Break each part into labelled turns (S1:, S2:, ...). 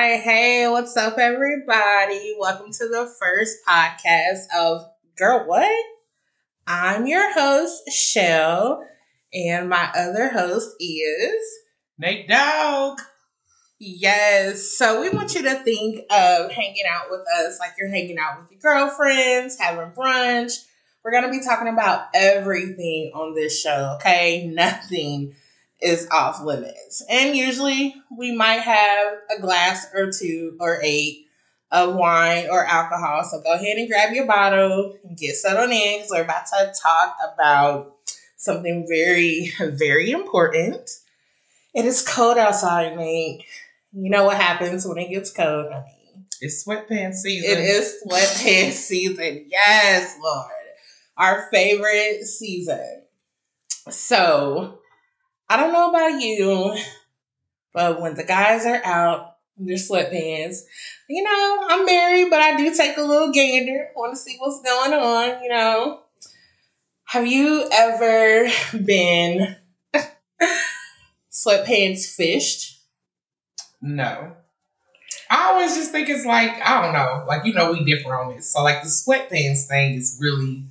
S1: Right. Hey, what's up, everybody? Welcome to the first podcast of Girl What? I'm your host, Shell, and my other host is
S2: Nate Dog.
S1: Yes. So we want you to think of hanging out with us like you're hanging out with your girlfriends, having brunch. We're going to be talking about everything on this show, okay? Nothing is off limits. And usually we might have a glass or two or eight of wine or alcohol. So go ahead and grab your bottle and get settled in because we're about to talk about something very, very important. It is cold outside, Nate. You know what happens when it gets cold, honey.
S2: It's sweatpants season.
S1: It is sweatpants season. Yes, Lord. Our favorite season. So, I don't know about you, but when the guys are out in their sweatpants, you know, I'm married, but I do take a little gander, want to see what's going on, you know. Have you ever been sweatpants fished?
S2: No. I always just think it's like, I don't know, like, you know, we differ on this. So, like, the sweatpants thing is really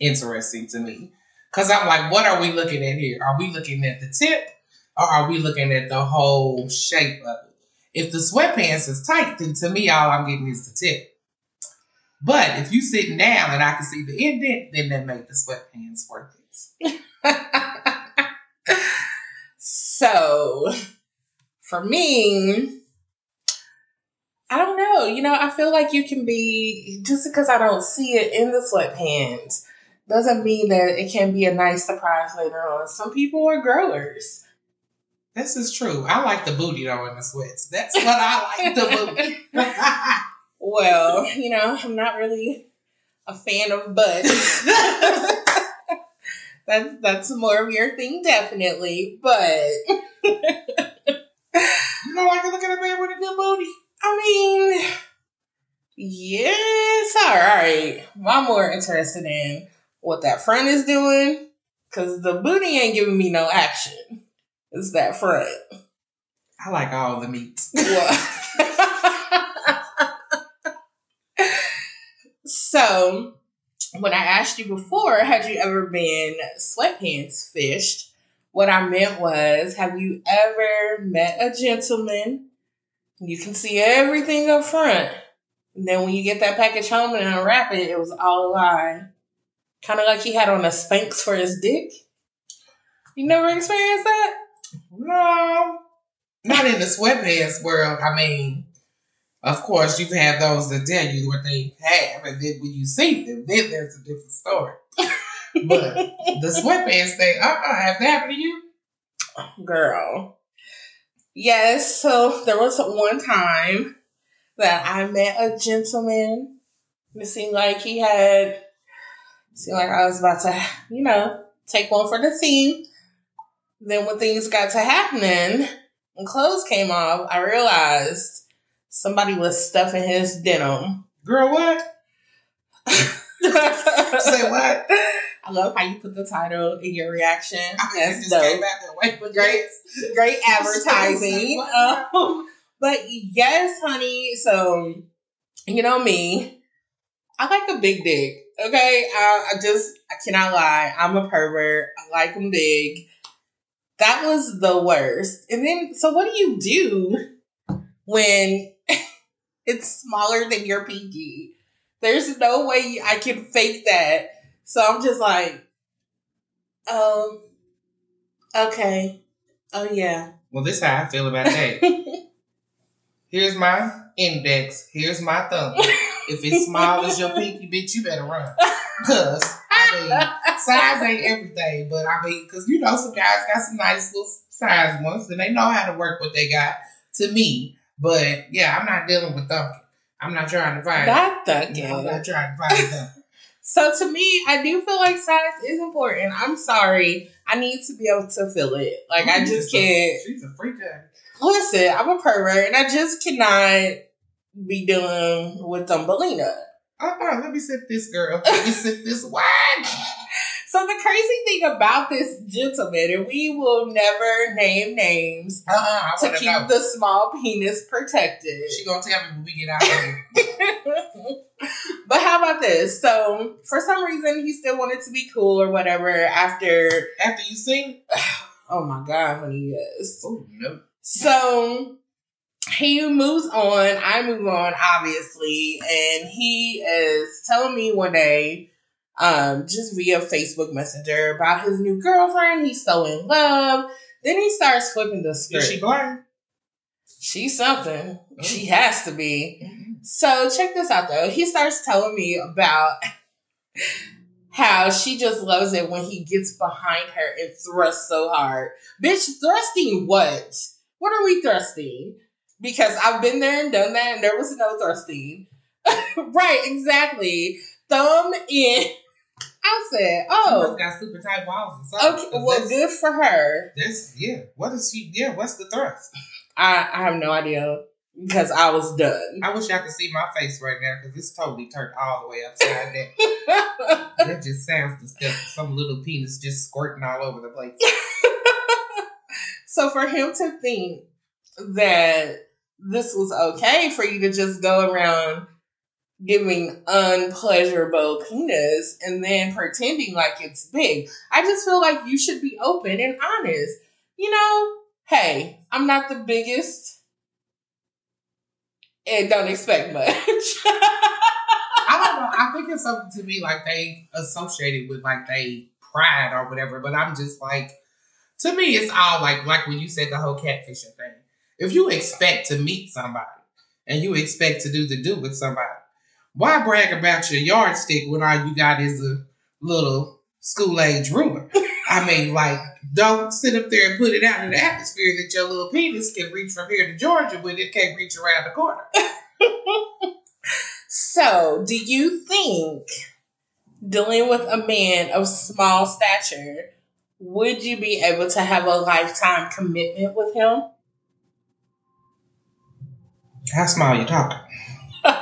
S2: interesting to me. Because I'm like, what are we looking at here? Are we looking at the tip or are we looking at the whole shape of it? If the sweatpants is tight, then to me, all I'm getting is the tip. But if you sitting down and I can see the indent, then that make the sweatpants worth it.
S1: so, for me, I don't know. You know, I feel like you can be just because I don't see it in the sweatpants doesn't mean that it can be a nice surprise later on. Some people are growers.
S2: This is true. I like the booty though in the sweats. That's what I like the booty.
S1: well, you know, I'm not really a fan of butts. that's that's more of your thing, definitely. But
S2: you don't like to look at a man with a good booty.
S1: I mean, yes, all right. I'm more interested in what that front is doing, because the booty ain't giving me no action. It's that front.
S2: I like all the meats.
S1: so, when I asked you before, had you ever been sweatpants fished? What I meant was, have you ever met a gentleman? You can see everything up front. And then when you get that package home and unwrap it, it was all a lie. Kind of like he had on a Spanx for his dick. You never experienced that?
S2: No. Not in the sweatpants world. I mean, of course, you have those that tell you what they have, and then when you see them, then there's a different story. but the sweatpants thing, uh uh have that happened to you?
S1: Girl. Yes, so there was one time that I met a gentleman. It seemed like he had seemed like I was about to, you know, take one for the team. Then when things got to happening and clothes came off, I realized somebody was stuffing his denim.
S2: Girl, what? Say what?
S1: I love how you put the title in your reaction.
S2: I just came back there wait for
S1: great, great advertising. um, but yes, honey. So you know me, I like a big dick. Okay, I, I just I cannot lie. I'm a pervert. I like them big. That was the worst. And then, so what do you do when it's smaller than your pinky? There's no way I can fake that. So I'm just like, um, okay, oh yeah.
S2: Well, this is how I feel about that. Here's my index. Here's my thumb. If it's small as your pinky, bitch, you better run. Cause I mean, size ain't everything, but I mean, cause you know some guys got some nice little size ones, and they know how to work what they got. To me, but yeah, I'm not dealing with thumping. I'm not trying to find
S1: not thumping.
S2: I'm not trying to find thumping.
S1: So to me, I do feel like size is important. I'm sorry. I need to be able to feel it. Like I just can't.
S2: She's a freak.
S1: Listen, I'm a pervert, and I just cannot be dealing with Thumbelina.
S2: Uh-uh, let me sip this girl. Let me sip this wine.
S1: So the crazy thing about this gentleman, and we will never name names
S2: Uh-uh,
S1: to
S2: to
S1: keep
S2: know.
S1: the small penis protected.
S2: She gonna tell me when we get out of here.
S1: but how about this? So for some reason, he still wanted to be cool or whatever. After,
S2: After you sing,
S1: oh my god, honey, yes.
S2: oh no.
S1: So he moves on. I move on, obviously, and he is telling me one day, um, just via Facebook Messenger, about his new girlfriend. He's so in love. Then he starts flipping the
S2: Is
S1: script.
S2: she blind?
S1: She's something. She has to be. So check this out though. He starts telling me about how she just loves it when he gets behind her and thrusts so hard. Bitch, thrusting what? What are we thrusting? Because I've been there and done that and there was no thrusting. right, exactly. Thumb in. I said,
S2: Oh, got super tight walls
S1: okay, well, good for her.
S2: That's yeah. What is she? Yeah, what's the thrust?
S1: I, I have no idea because I was done.
S2: I wish I could see my face right now because it's totally turned all the way upside down. that just sounds disgusting. Some little penis just squirting all over the place.
S1: so for him to think that this was okay for you to just go around giving unpleasurable penis and then pretending like it's big, I just feel like you should be open and honest. You know, hey, I'm not the biggest. And don't expect much.
S2: I don't know. I think it's something to me like they associated with like they pride or whatever. But I'm just like, to me, it's all like like when you said the whole catfishing thing. If you expect to meet somebody and you expect to do the do with somebody, why brag about your yardstick when all you got is a little school age ruler? I mean, like, don't sit up there and put it out in the atmosphere that your little penis can reach from here to Georgia when it can't reach around the corner.
S1: So, do you think dealing with a man of small stature, would you be able to have a lifetime commitment with him?
S2: How small you talking?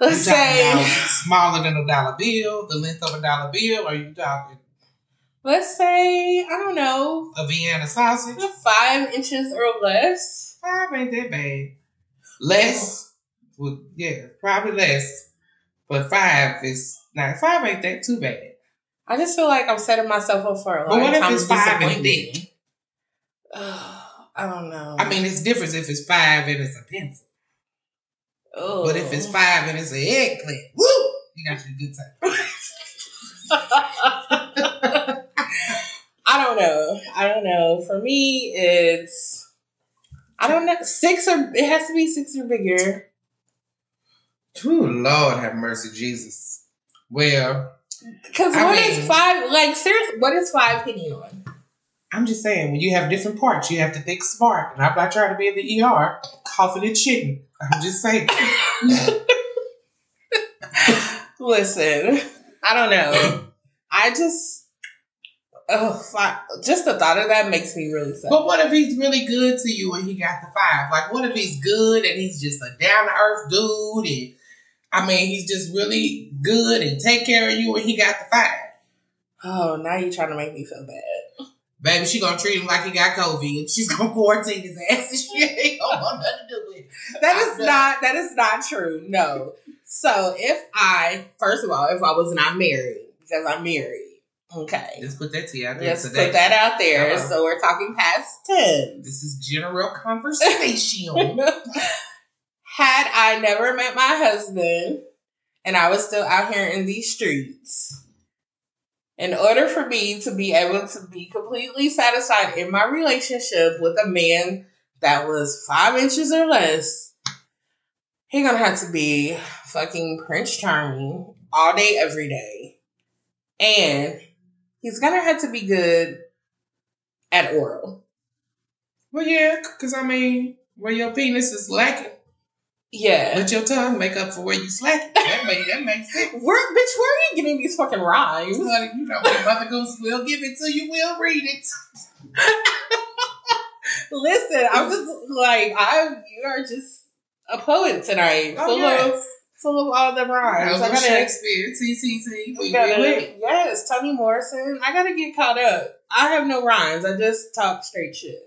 S1: Let's
S2: you talking
S1: say,
S2: smaller than a dollar bill, the length of a dollar bill, or you talking
S1: let's say, I don't know,
S2: a Vienna sausage?
S1: five inches or less.
S2: Five ain't that bad. Less, well, yeah, probably less. But five is not five ain't that too bad.
S1: I just feel like I'm setting myself up for a
S2: But what if
S1: lifetime
S2: it's five and
S1: disappointment. I don't know.
S2: I mean, it's different if it's five and it's a pencil.
S1: Ugh.
S2: But if it's oh. five and it's an eggplant, woo, you got your good time.
S1: I don't know. I don't know. For me, it's I don't know. Six or it has to be six or bigger.
S2: Ooh, Lord have mercy, Jesus. Well,
S1: Because what is
S2: mean-
S1: five? Like seriously, what is five hitting on?
S2: I'm just saying, when you have different parts, you have to think smart. And I'm not trying to be in the ER coughing and shitting. I'm just saying.
S1: Listen, I don't know. I just. Oh, just the thought of that makes me really sad.
S2: But what if he's really good to you and he got the five? Like, what if he's good and he's just a down to earth dude? And I mean, he's just really good and take care of you and he got the five.
S1: Oh, now you're trying to make me feel bad.
S2: Baby, she gonna treat him like he got COVID and she's gonna quarantine his ass and shit. Ain't gonna want nothing to do with it.
S1: That is not that is not true. No. So if I first of all, if I was not married, because I'm married, okay.
S2: Let's put that to you out there
S1: Let's
S2: today.
S1: put that out there.
S2: Uh-huh.
S1: So we're talking past tense.
S2: This is general conversation.
S1: Had I never met my husband and I was still out here in these streets, in order for me to be able to be completely satisfied in my relationship with a man that was five inches or less, he gonna have to be fucking Prince Charming all day, every day. And he's gonna have to be good at oral.
S2: well, yeah, because I mean, where your penis is lacking,
S1: Yeah.
S2: let your tongue make up for where you slacking. That, make, that makes sense.
S1: Where, bitch, where are you getting these fucking rhymes?
S2: Honey, you know, Mother Goose will give it to you, we'll read it.
S1: Listen, I'm just like I. You are just a poet tonight,
S2: Oh,
S1: full
S2: yes.
S1: of full of all the rhymes. I
S2: gotta, Shakespeare, TCT, we
S1: gotta, yes, Toni Morrison. I gotta get caught up. I have no rhymes. I just talk straight shit.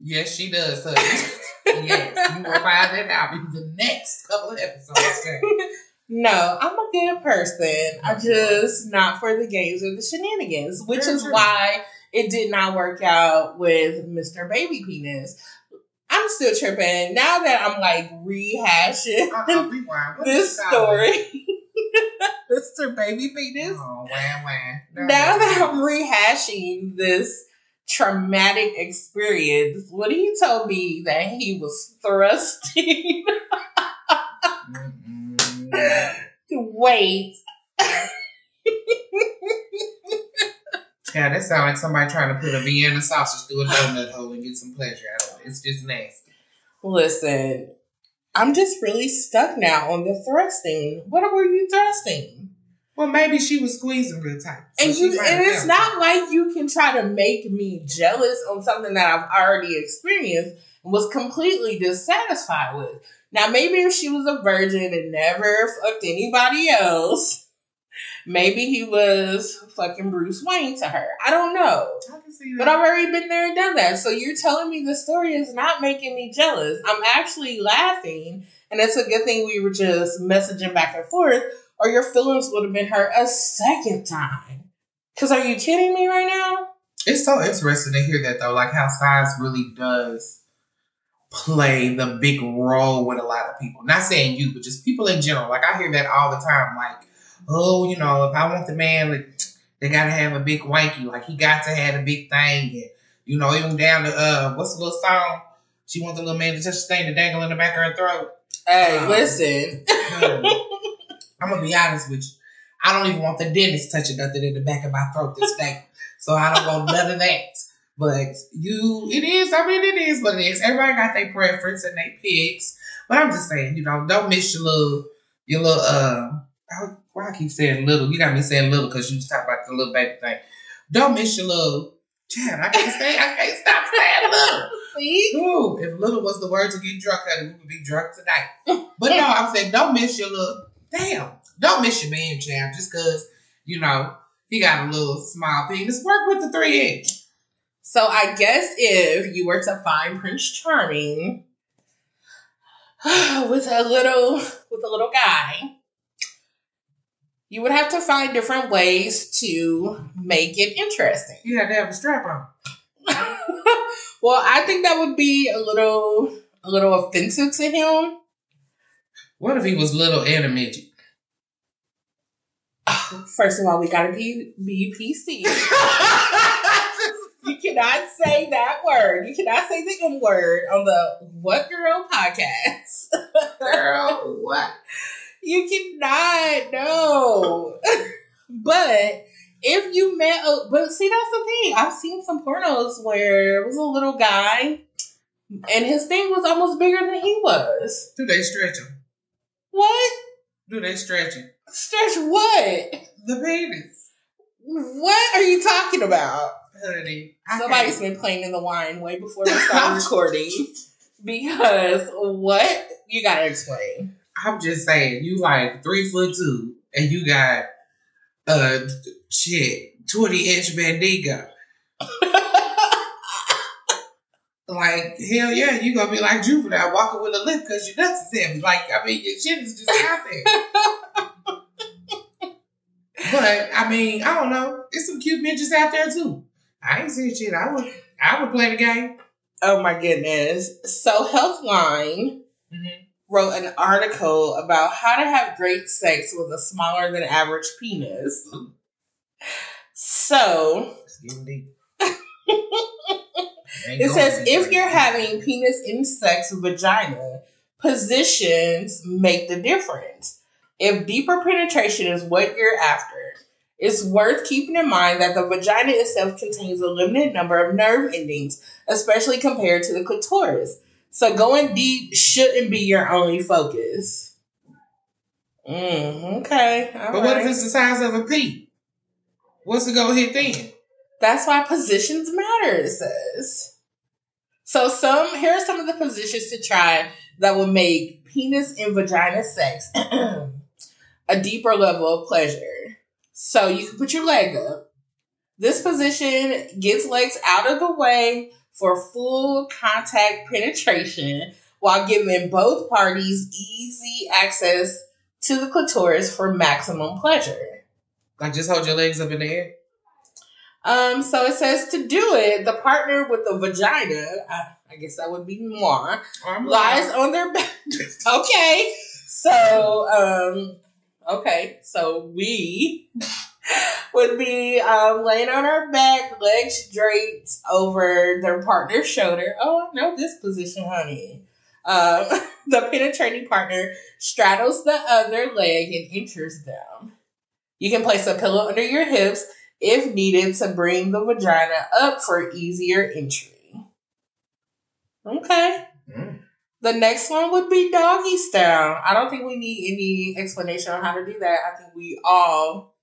S2: Yes, she does. yes, you will find that out in the next couple of episodes.
S1: no, I'm a good person. I'm just not for the games or the shenanigans, which Very is true. why it did not work out with Mr. Baby Penis. I'm still tripping now that I'm like rehashing uh-uh, this story. Mr. Baby Penis.
S2: Oh.
S1: No, now that I'm rehashing this traumatic experience, when he told me that he was thrusting. Wait.
S2: Yeah, that sounds like somebody trying to put a Vienna sausage through a donut hole and get some pleasure out of it. It's just nasty.
S1: Listen, I'm just really stuck now on the thrusting. What were you thrusting?
S2: Well, maybe she was squeezing real tight.
S1: So and you, and it's not like you can try to make me jealous on something that I've already experienced and was completely dissatisfied with. Now, maybe if she was a virgin and never fucked anybody else, Maybe he was fucking Bruce Wayne to her. I don't know. I but I've already been there and done that. So you're telling me the story is not making me jealous. I'm actually laughing. And it's a good thing we were just messaging back and forth, or your feelings would have been hurt a second time. Because are you kidding me right now?
S2: It's so interesting to hear that, though, like how size really does play the big role with a lot of people. Not saying you, but just people in general. Like I hear that all the time. Like, oh, you know, if I want the man, like, they gotta have a big wanky, like he got to have a big thing, and you know, even down to uh, what's the little song? She wants the little man to touch the thing to dangle in the back of her throat.
S1: Hey, um, listen.
S2: I'm gonna be honest with you. I don't even want the dentist touching nothing in the back of my throat this day. So I don't want none of that. But you, it is, I mean, it is what it is. Everybody got their preference and their picks. But I'm just saying, you know, don't miss your little, your little, uh, why I keep saying little? You got me saying little because you just talk about the little baby thing. Don't miss your little. Chad, I can't say I can't stop saying little. See? Ooh, if little was the word to get drunk, honey, we would be drunk tonight. But no, I'm saying don't miss your little. Damn, don't miss your man, Chad, just because you know he got a little small penis. Work with the three inch.
S1: So I guess if you were to find Prince Charming with a little with a little guy you would have to find different ways to make it interesting.
S2: You have to have a strap on.
S1: well, I think that would be a little a little offensive to him.
S2: What if he was little and a midget?
S1: First of all, we gotta be be PC. you cannot say that word. You cannot say the M word on the What Girl podcast.
S2: Girl, what?
S1: You cannot, no. but if you met, a, but see, that's the thing. I've seen some pornos where it was a little guy and his thing was almost bigger than he was.
S2: Do they stretch him?
S1: What?
S2: Do they stretch him?
S1: Stretch what?
S2: The penis.
S1: What are you talking about?
S2: Honey.
S1: Somebody's been playing in the wine way before we started recording. Because what? You gotta explain.
S2: I'm just saying, you like three foot two, and you got uh shit twenty inch Bandiga. Like hell yeah, you gonna be like juvenile walking with a limp because your nuts is heavy. Like I mean, your shit is just out there. but I mean, I don't know. There's some cute bitches out there too. I ain't seen shit. I would, I would play the game.
S1: Oh my goodness! So Healthline. Mm-hmm wrote an article about how to have great sex with a smaller than average penis. So, it says if you're having penis in sex vagina, positions make the difference. If deeper penetration is what you're after, it's worth keeping in mind that the vagina itself contains a limited number of nerve endings, especially compared to the clitoris. So going deep shouldn't be your only focus. Mm, okay.
S2: but right. what if it's the size of a pea? What's it gonna hit then?
S1: That's why positions matter, it says. So some here are some of the positions to try that will make penis and vagina sex a deeper level of pleasure. So you can put your leg up. This position gets legs out of the way for full contact penetration while giving both parties easy access to the clitoris for maximum pleasure.
S2: Like just hold your legs up in the air.
S1: Um, so it says to do it, the partner with the vagina, I, I guess that would be more, lies on their back. okay, so um, okay, so we would be um, laying on our back, legs draped over their partner's shoulder. Oh, I know this position, honey. Um, the penetrating partner straddles the other leg and enters them. You can place a pillow under your hips if needed to bring the vagina up for easier entry. Okay.
S2: Mm.
S1: The next one would be doggy style. I don't think we need any explanation on how to do that. I think we all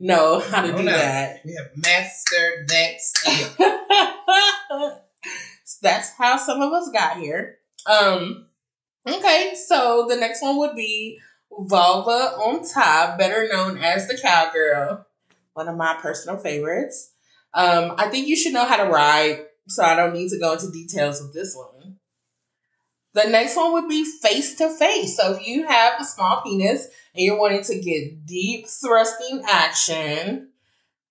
S1: know how to
S2: Oh,
S1: do that.
S2: We have mastered that skill.
S1: That's how some of us got here. Um okay, so the next one would be vulva on top, better known as the cowgirl. One of my personal favorites. Um, I think you should know how to ride, so I don't need to go into details with this one. The next one would be face to face. So if you have a small penis and you're wanting to get deep thrusting action,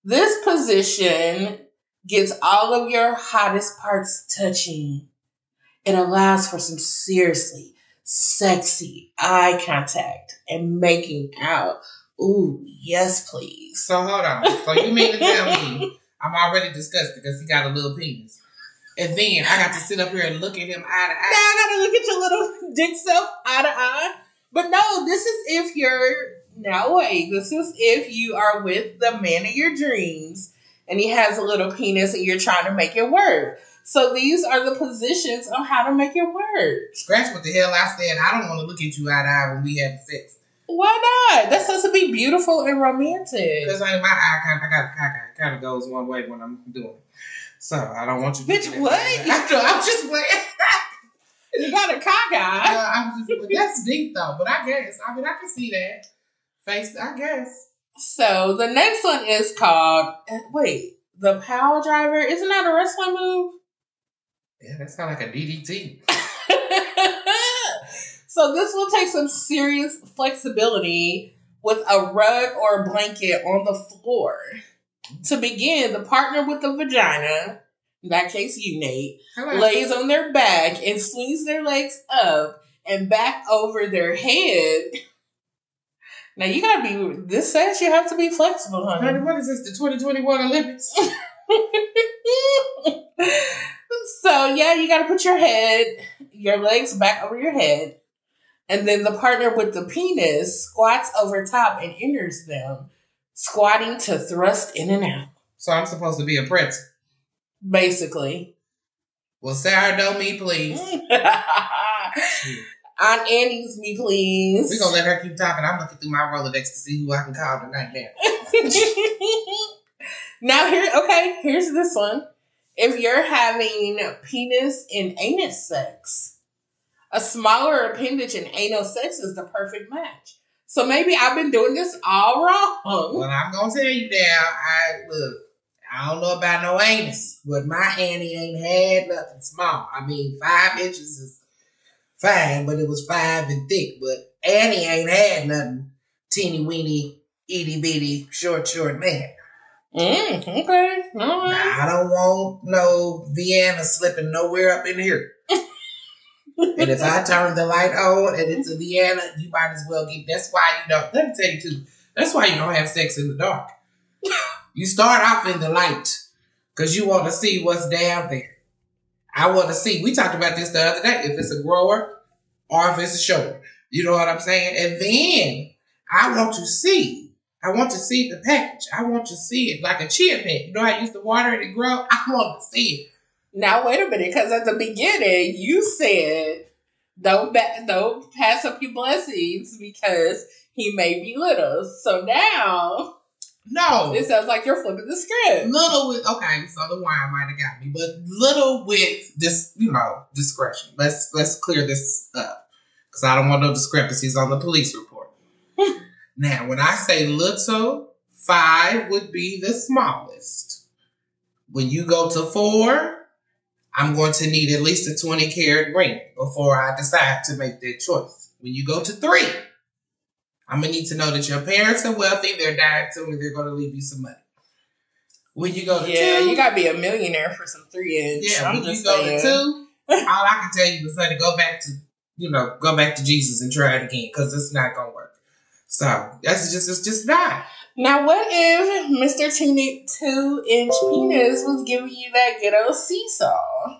S1: this position gets all of your hottest parts touching. It allows for some seriously sexy eye contact and making out. Ooh, yes, please.
S2: So hold on. So you mean to tell me I'm already disgusted because he got a little penis. And then I got to sit up here and look at him eye to
S1: Now
S2: eye.
S1: I gotta look at your little dick self eye to eye. But no, this is if you're now wait, this is if you are with the man of your dreams and he has a little penis and you're trying to make it work. So these are the positions on how to make it work.
S2: Scratch what the hell I said. I don't want to look at you eye to eye when we have sex.
S1: Why not? That's supposed to be beautiful and romantic.
S2: Because like, my eye kind of, I got kind of, kind of goes one way when I'm doing it. So I don't want you.
S1: Bitch,
S2: at me.
S1: what?
S2: Know, I'm just playing.
S1: You got a cock eye.
S2: Uh, I'm just, that's deep though. But I guess, I mean, I can see that. Face, I guess.
S1: So the next one is called uh, wait, the power driver. Isn't that a wrestling move?
S2: Yeah, that sounds like a DDT.
S1: so this will take some serious flexibility with a rug or a blanket on the floor. To begin, the partner with the vagina, in that case you, Nate, lays on their back and swings their legs up and back over their head. Now you gotta be this says you have to be flexible, honey.
S2: Honey, what is this? The 2021 Olympics?
S1: so yeah, you got to put your head, your legs back over your head, and then the partner with the penis squats over top and enters them, squatting to thrust in and out.
S2: So I'm supposed to be a pretzel.
S1: Basically,
S2: Well, sourdough me, please.
S1: Auntie Anne's me, please.
S2: We're gonna let her keep talking. I'm looking through my Rolodex to see who I can call tonight now.
S1: now here, okay, here's this one. If you're having penis and anus sex, a smaller appendage and anal sex is the perfect match. So maybe I've been doing this all wrong.
S2: Well, I'm gonna tell you now, I look, I don't know about no anus, but my Annie ain't had nothing small. I mean, five inches is fine, but it was five and thick. But Annie ain't had nothing teeny weeny, itty bitty, short, short man.
S1: Mm, okay, all right.
S2: I don't want no Vienna slipping nowhere up in here. And if I turn the light on and it's a Vienna, you might as well get. That's why you don't. Let me tell you too. That's why you don't have sex in the dark. you start off in the light because you want to see what's down there. I want to see. We talked about this the other day. If it's a grower or if it's a shower, you know what I'm saying. And then I want to see. I want to see the package. I want to see it like a chia pet. You know I used to water it and grow? I want to see it.
S1: Now wait a minute, because at the beginning you said don't ba- don't pass up your blessings because he may be little. So now
S2: No.
S1: It sounds like you're flipping the script.
S2: little with okay, so the wine might have got me, but little with this, you know, discretion. Let's let's clear this up because I don't want no discrepancies on the police report. now, when I say little, five would be the smallest. When you go to four, I'm going to need at least a 20 carat ring before I decide to make that choice. When you go to three, I'm gonna need to know that your parents are wealthy, they're dying to me, they're gonna leave you some money. When you go to
S1: Yeah,
S2: two,
S1: you gotta be a millionaire for some three inch.
S2: yeah,
S1: I'm
S2: when you go
S1: saying.
S2: to two, all I can tell you is honey, go back to you know, go back to Jesus and try it again because it's not gonna work. So that's just it's just not.
S1: Now, what if Mr. Two Two Inch Penis was giving you that good old seesaw?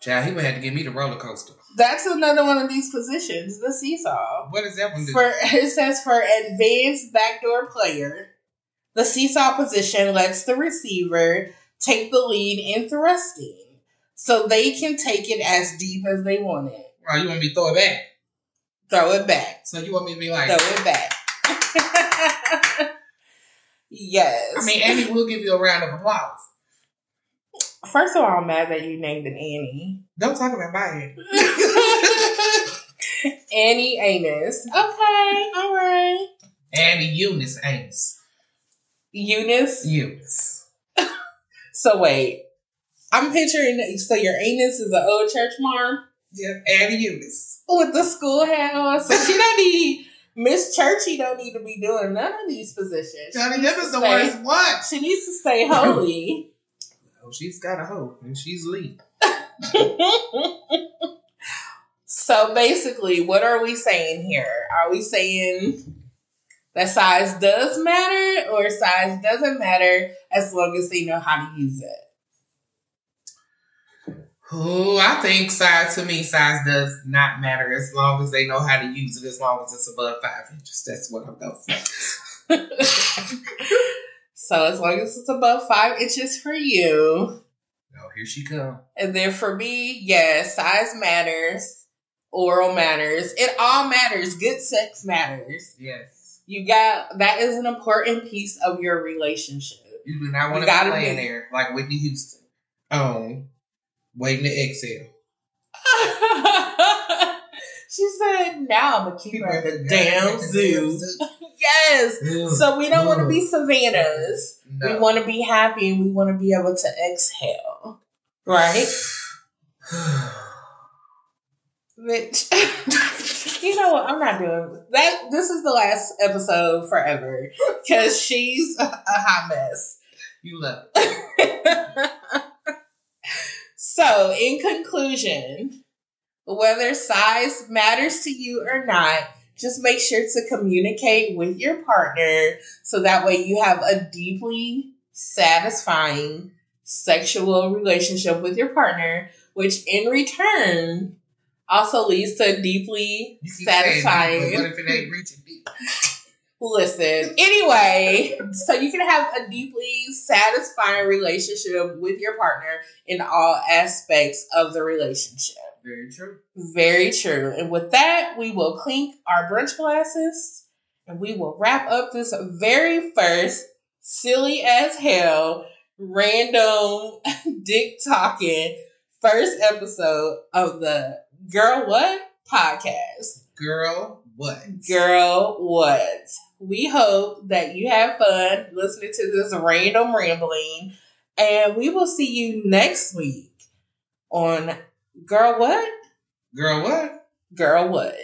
S2: Child, he would have to give me the roller coaster.
S1: That's another one of these positions, the seesaw.
S2: What does that one do?
S1: For it says for advanced backdoor player, the seesaw position lets the receiver take the lead in thrusting, so they can take it as deep as they want it.
S2: oh, you want me to throw it back?
S1: Throw it back.
S2: So you want me to be like
S1: Throw it back. yes.
S2: I mean, Annie will give you a round of applause.
S1: First of all, I'm mad that you named it Annie.
S2: Don't talk about my head.
S1: Annie Anus. Okay, all right.
S2: Annie Eunice Amos.
S1: Eunice.
S2: Eunice.
S1: So wait, I'm picturing. So your anus is an old church mom
S2: Yep, Annie Eunice.
S1: with the school hat on. So she don't need Miss Churchy. Don't need to be doing none of these positions.
S2: Johnny,
S1: needs
S2: is
S1: to
S2: the
S1: stay-
S2: worst one.
S1: She needs to stay holy.
S2: Oh, she's got a hope and she's lead.
S1: so basically, what are we saying here? Are we saying that size does matter or size doesn't matter as long as they know how to use it?
S2: Oh, I think size to me, size does not matter as long as they know how to use it, as long as it's above five inches. That's what I'm going for.
S1: so as long as it's above five inches for you,
S2: Oh, here she come.
S1: and then for me, yes, size matters, oral matters, it all matters. Good sex matters.
S2: Yes.
S1: You got that is an important piece of your relationship.
S2: You do not want to be laying there like Whitney Houston. Um, waiting to exhale.
S1: she said, "Now I'm a keeper at the damn zoo." Yes. So we don't want to be Savannahs. We want to be happy and we want to be able to exhale. Right? Bitch. you know what? I'm not doing that. This is the last episode forever because she's a, a hot mess.
S2: you love it.
S1: So, in conclusion, whether size matters to you or not, just make sure to communicate with your partner so that way you have a deeply satisfying sexual relationship with your partner, which in return also leads to deeply
S2: keep saying
S1: satisfying.
S2: what if it ain't reaching deep?
S1: Listen, anyway, so you can have a deeply satisfying relationship with your partner in all aspects of the relationship.
S2: Very true.
S1: Very true. And with that, we will clink our brunch glasses and we will wrap up this very first silly as hell, random dick talking first episode of the Girl What podcast.
S2: Girl, what?
S1: Girl, what? We hope that you have fun listening to this random rambling, and we will see you next week on Girl What?
S2: Girl, what?
S1: Girl What?